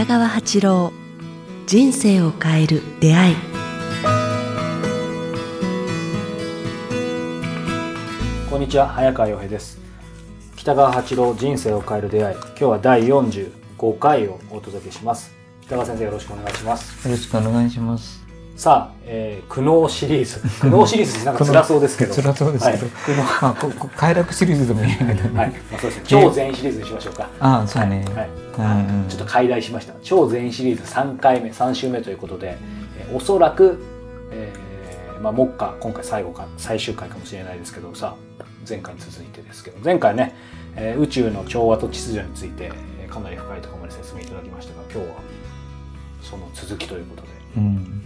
北川八郎人生を変える出会い。こんにちは早川洋平です。北川八郎人生を変える出会い。今日は第45回をお届けします。北川先生よろしくお願いします。よろしくお願いします。さあ、えー、苦悩シリーズ。苦悩シリーズってなんか 辛そうですけど。辛そうですけど。はい、苦悩。まあ、ここ快楽シリーズでもいいけどね。はい、まあ、そうですね。超全シリーズにしましょうか。ああ、そうね。はい。うんうん。ちょっと解題しました。超全シリーズ3回目3週目ということで、えーおそらく、えーまあ、目下今回最後か最終回かもしれないですけどさあ前回に続いてですけど。前回ね、えー宇宙の調和と秩序について、えーかなり深いところまで説明いただきましたが今日はその続きということで。うん。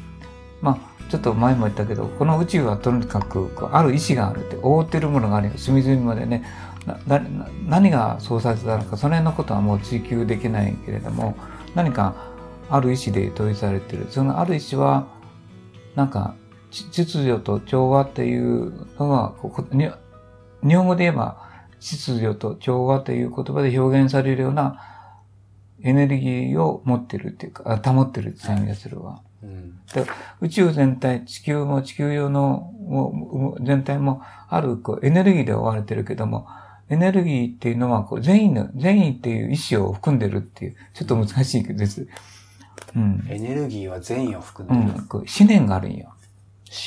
まあ、ちょっと前も言ったけど、この宇宙はとにかく、ある意志があるって、覆ってるものがあるよ。隅々までね。なな何が操作されたのか、その辺のことはもう追求できないけれども、何かある意志で統一されてる。そのある意志は、なんか、秩序と調和っていうのが、ここに日本語で言えば、秩序と調和という言葉で表現されるようなエネルギーを持ってるっていうか、保ってるって感じがするわ。うん宇宙全体、地球も地球上の全体もあるこうエネルギーで覆われてるけども、エネルギーっていうのはこう善意の、善意っていう意志を含んでるっていう、ちょっと難しいです。うん。エネルギーは善意を含うんでる、ん。こう思念があるんよ。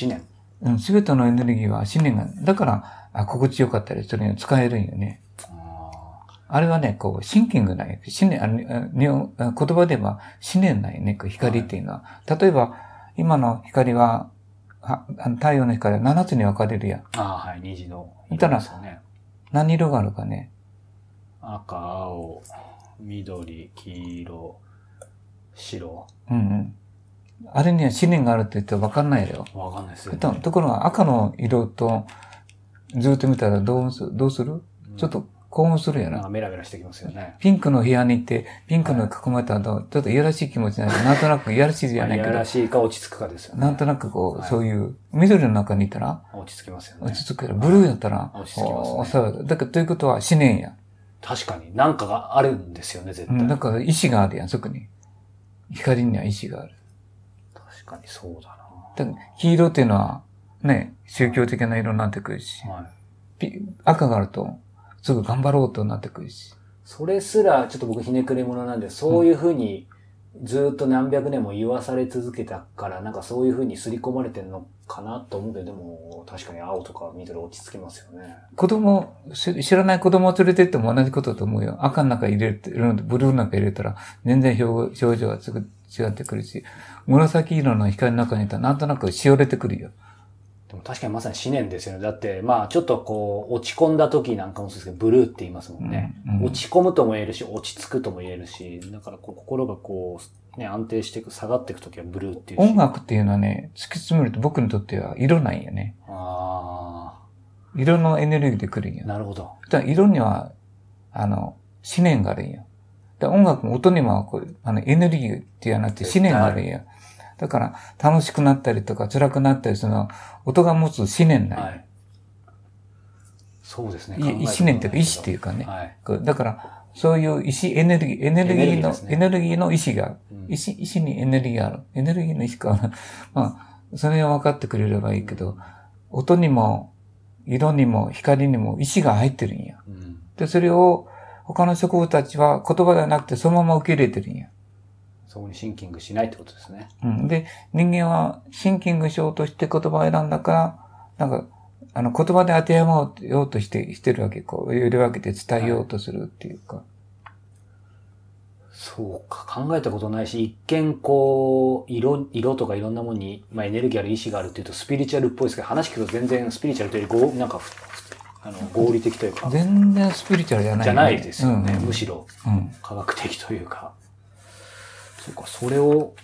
思念うん。すべてのエネルギーは思念が、だから、あ心地よかったりするには使えるんよね。ああれはね、こう、シンキングなんよ。思念、あの言葉では思念なんよね、こう光っていうのは。例えば、今の光は、は太陽の光は7つに分かれるやん。ーあーはい虹のいたら何色があるかね。赤青緑黄色白うんうん。あれには思念があるって言って分かんないよ。わかんないですよ、ね。とところが赤の色と、ずっと見たらどうすどうする？ちょっと興奮するやな。なんかメラメラしてきますよね。ピンクの部屋に行って、ピンクの囲まれたら、ちょっといやらしい気持ちになる。なんとなくいやらしいじゃないけどまあいやら、しいか落ち着くかですよね。なんとなくこう、はいそういう、緑の中にいたら、落ち着きますよね落。ち着くブルーやったら、落ち着きますそうだから、ということは思念や。確かに何かがあるんですよね、絶対。うん、だから意志があるやん、そこに。光には意志がある。確かにそうだだから黄色っていうのは、ね、宗教的な色になってくるし、な。はい。ピ赤があると、すぐ頑張ろうとなってくるし。それすら、ちょっと僕ひねくれ者なんで、そういうふうにずっと何百年も言わされ続けたから、なんかそういうふうに刷り込まれてんのかなと思うけど、でも確かに青とか緑落ち着きますよね。子供、し知らない子供を連れてっても同じことだと思うよ。赤の中入れてるのとブルーの中入れたら、全然表表情がすぐ違ってくるし、紫色の光の中にいたらなんとなくしおれてくるよ。でも確かにまさに思念ですよね。だって、まあちょっとこう、落ち込んだ時なんかもそうですけど、ブルーって言いますもんね。うんうん落ち込むとも言えるし、落ち着くとも言えるし、だからこう心がこう、ね、安定していく、下がっていく時はブルーっていうし。音楽っていうのはね、突き詰めると僕にとっては色なんよね。あ色のエネルギーで来るんよあ、。なるほど。だ色には、あの、思念があるんよ。で音楽も音にもこうあのエネルギーっていうのはなくて思念があるんよ。だから、楽しくなったりとか辛くなったりするのは、音が持つ思念な。はい。そうですね。思念っていうか、意志っていうかね。はい。だから、そういう意志、エネルギー、エネルギーの、エネルギーねの意志が意志、意志にエネルギーがある。エネルギーの意志か。まあ、それが分かってくれればいいけど、音にも、色にも、光にも意志が入ってるんや。うんで、それを、他の植物たちは言葉ではなくてそのまま受け入れてるんや。そこにシンキングしないってことですね。うん。で、人間はシンキングしようとして言葉を選んだから、なんか、あの、言葉で当てはまようとして、してるわけ。こう、より分けて伝えようとするっていうか。そうか、考えたことないし、一見こう、色、色とかいろんなものに、まあエネルギーある意志があるっていうとスピリチュアルっぽいですけど、話聞くと全然スピリチュアルというよりご、なんかあの、合理的というか、全然スピリチュアルじゃない、じゃないですよね。うんむしろうん。科学的というか。そうか、それを、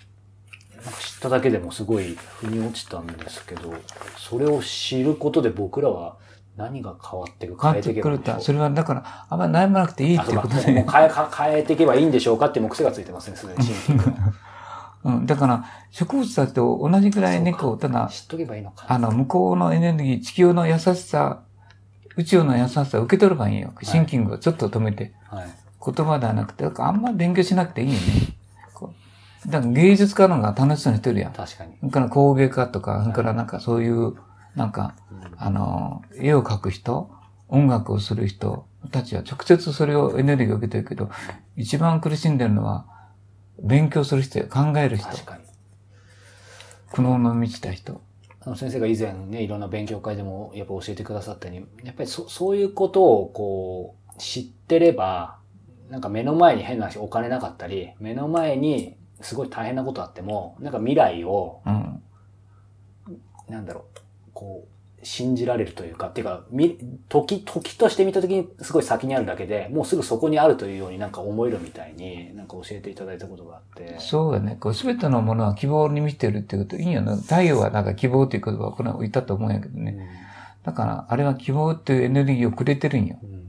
なんか知っただけでもすごい腑に落ちたんですけど、それを知ることで僕らは何が変わっていく変わってくると、それはだから、あんまり悩まなくていいっていうことで。変えか変えていけばいいんでしょうかっていう癖がついてますね、すでにシンキングのうん。だから、植物たちと同じぐらいね、こう、ただ、知っとけばいいのか。あの、向こうのエネルギー、地球の優しさ、宇宙の優しさを受け取ればいいよ。シンキングをちょっと止めて。はい。言葉ではなくて、あんまり勉強しなくていいよね。だから芸術家の方が楽しそうにしてるやん。確かに。それから工芸家とか、それからなんかそういう、なんか、あの、絵を描く人、音楽をする人たちは直接それをエネルギーを受けてるけど、一番苦しんでるのは、勉強する人や考える人、確かに。苦悩の満ちた人。あの先生が以前ね、いろんな勉強会でもやっぱ教えてくださったように、やっぱりそそういうことをこう、知ってれば、なんか目の前に変な話お金なかったり、目の前にすごい大変なことあっても、なんか未来を、うん。なんだろう、こう、信じられるというか、っていうか、み、時、時として見た時にすごい先にあるだけで、もうすぐそこにあるというようになんか思えるみたいに、なんか教えていただいたことがあって。そうだね。こう、すべてのものは希望に満ちてるっていうこと、いいよね。太陽はなんか希望っていう言葉をこれ言ったと思うんやけどね。だから、あれは希望っていうエネルギーをくれてるんよ。うん。うん。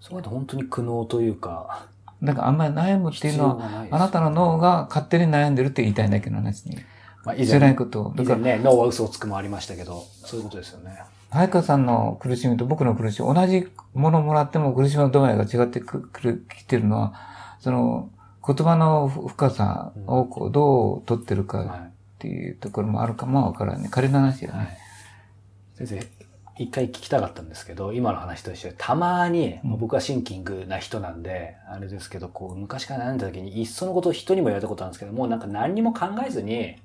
そうやって本当に苦悩というか、だからあんまり悩むっていうのは、あなたの脳が勝手に悩んでるって言いたいだけの話に。まあ以辛いこと以前から、ね、脳は嘘をつくもありましたけど、そういうことですよね。早川さんの苦しみと僕の苦しみ、同じものもらっても苦しみの度合いが違ってくくる、きてるのは、その、言葉の深さをこうどう取ってるかはっていうところもあるかもわからんね。仮の話い。よね。はい。先生、一回聞きたかったんですけど、今の話と一緒で、たまに、う僕はシンキングな人なんで、あれですけど、こう、昔から悩んだ時に、いっそのことを人にも言われたことあるんですけど、もうなんか何にも考えずに、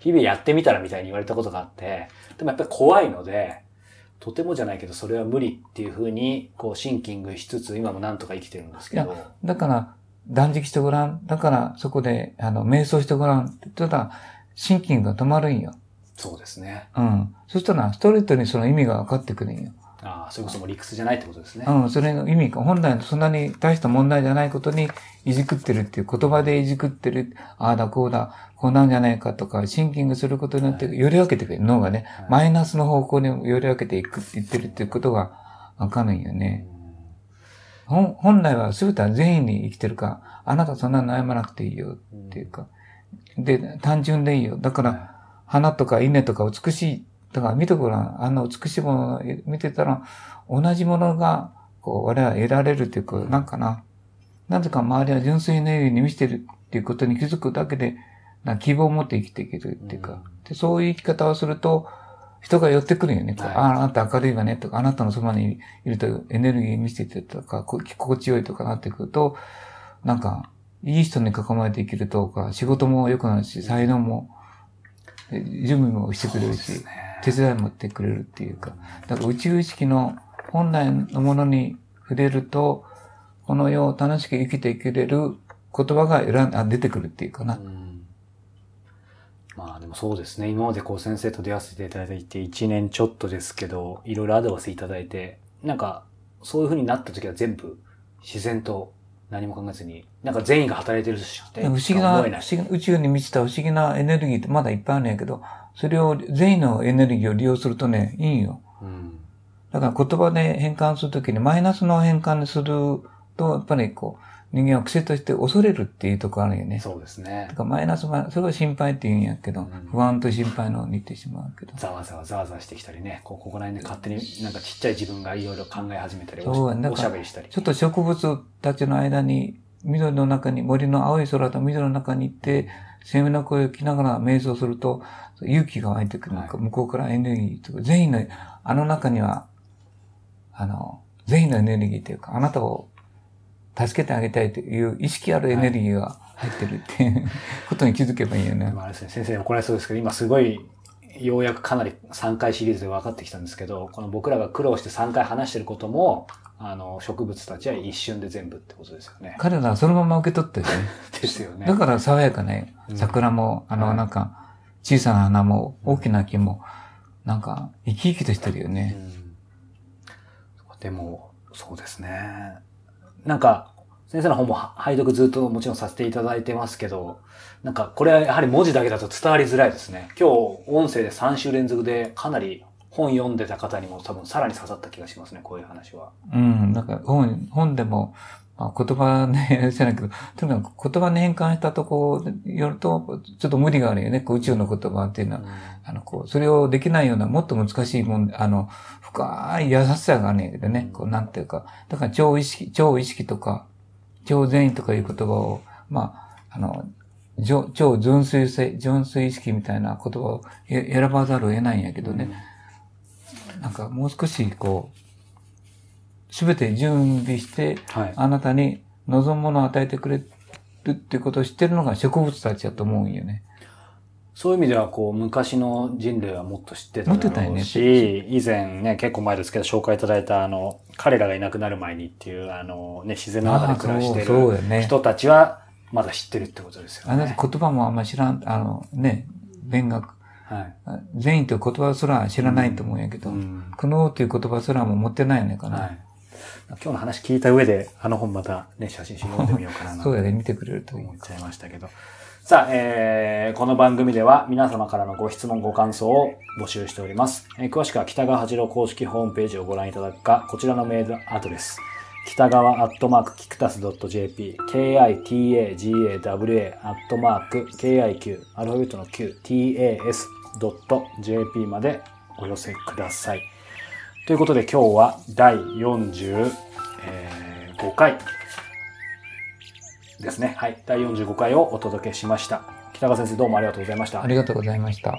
日々やってみたらみたいに言われたことがあって、でもやっぱり怖いので、とてもじゃないけど、それは無理っていうふうに、こう、シンキングしつつ、今もなんとか生きてるんですけど、だから、断食してごらん。だから、そこで、あの、瞑想してごらんって言ったら、シンキングが止まるんよ。そうですね。うん。そしたら、ストレートにその意味が分かってくるんよ。ああ、それこそもう理屈じゃないってことですね。うん、それの意味が、本来そんなに大した問題じゃないことにいじくってるっていう言葉でいじくってる、ああだこうだ、こうなんじゃないかとか、シンキングすることによって、より分けてくれる脳がね、はいマイナスの方向により分けていくって言ってるっていうことがわかるんよね。本本来は全ては善意に生きてるから、あなたそんな悩まなくていいよっていうか。で、単純でいいよ。だから、は花とか稲とか美しい。だから見てごらん。あの美しいものを見てたら、同じものが、こう、我々は得られるっていうか、なんかな。なぜか周りは純粋エネルギーに満ちてるっていうことに気づくだけで、な希望を持って生きていけるっていうか、でそういう生き方をすると、人が寄ってくるよね。こうはいああ、あなた明るいわねとか、あなたのそばにいるとエネルギー見せてとか、こう心地よいとかなってくると、なんか、いい人に囲まれて生きるとか、仕事も良くなるし、才能も、え準備もしてくれるし、手伝いもってくれるっていうか、だから宇宙意識の本来のものに触れると、この世を楽しく生きていけれる言葉が選んあ出てくるっていうかな。うんまあでもそうですね。今までこう先生と出会わせていただいて1年ちょっとですけど、いろいろアドバイスいただいて、なんかそういう風になった時は全部自然と何も考えずに、なんか善意が働いてるしって不思議な、不思えな宇宙に満ちた不思議なエネルギーってまだいっぱいあるんやけど、それを善意のエネルギーを利用するとね、いいんよ。うんだから言葉で変換するときにマイナスの変換にすると、やっぱりこう、人間は癖として恐れるっていうところあるよね。そうですねだ。からマイナスが、それを心配って言うんやけど、うん不安と心配の似てしまうけど。ざわざわざわざわしてきたりね、こうここら辺で勝手になんかちっちゃい自分がいろいろ考え始めたり、おしそうだからおしゃべりしたり。ちょっと植物たちの間に、緑の中に、森の青い空と緑の中に行って、セミの声を聞きながら瞑想すると、勇気が湧いてくる。はい向こうからエネルギーとか、善意の、あの中には、あの、善意のエネルギーというか、あなたを助けてあげたいという意識あるエネルギーが入ってるっていうことに気づけばいいよねで。もあれですね、先生に怒られそうですけど、今すごい、ようやくかなり3回シリーズで分かってきたんですけど、この僕らが苦労して3回話してることも、あの、植物たちは一瞬で全部ってことですよね。彼らはそのまま受け取ってるよね。ですよね。だから爽やかねう、ん桜も、あの、はいなんか、小さな花も、大きな木も、なんか、生き生きとしてるよね。うんでも、そうですね。なんか、先生の本も拝読ずっともちろんさせていただいてますけど、なんかこれはやはり文字だけだと伝わりづらいですね。今日音声で3週連続でかなり本読んでた方にも多分さらに刺さった気がしますね、こういう話は。うん、なんか本、本でも、まあ、言葉ね、じゃないけど、とにかく言葉に変換したとこによると、ちょっと無理があるよね。こう宇宙の言葉っていうのは。あの、こう、それをできないような、もっと難しいもん、あの、深い優しさがあるんやけどね。こう、なんていうか。だから、超意識、超意識とか、超善意とかいう言葉を、まあ、あの、超純粋性、純粋意識みたいな言葉をえ選ばざるを得ないんやけどね。なんかもう少しこう、すべて準備して、はい。あなたに望むものを与えてくれるっていうことを知ってるのが植物たちだと思うんよね。そういう意味では、こう、昔の人類はもっと知ってた持ってたよねし、以前ね、結構前ですけど、紹介いただいた、あの、彼らがいなくなる前にっていう、あの、ね、自然の中で暮らしてる人たちは、まだ知ってるってことですよあなたね。言葉もあんまり知らん、あのね、勉学、はい。善意という言葉すら知らないと思うんやけど、うん苦悩という言葉すらも持ってないよねかな。はい。今日の話聞いた上で、あの本またね、写真集読んでみようかなそうやね、見てくれると思っちゃいましたけど。さあ、えー、この番組では皆様からのご質問、ご感想を募集しております。えー詳しくは北川八郎公式ホームページをご覧いただくか、こちらのメールアドレス、北川アットマークキクタス .jp、kitagawa アットマーク kiq、アルファベットの q、tas.jp までお寄せください。ということで今日は第45回ですね。はい。第45回をお届けしました。北川先生どうもありがとうございましたあ。りがとうございました。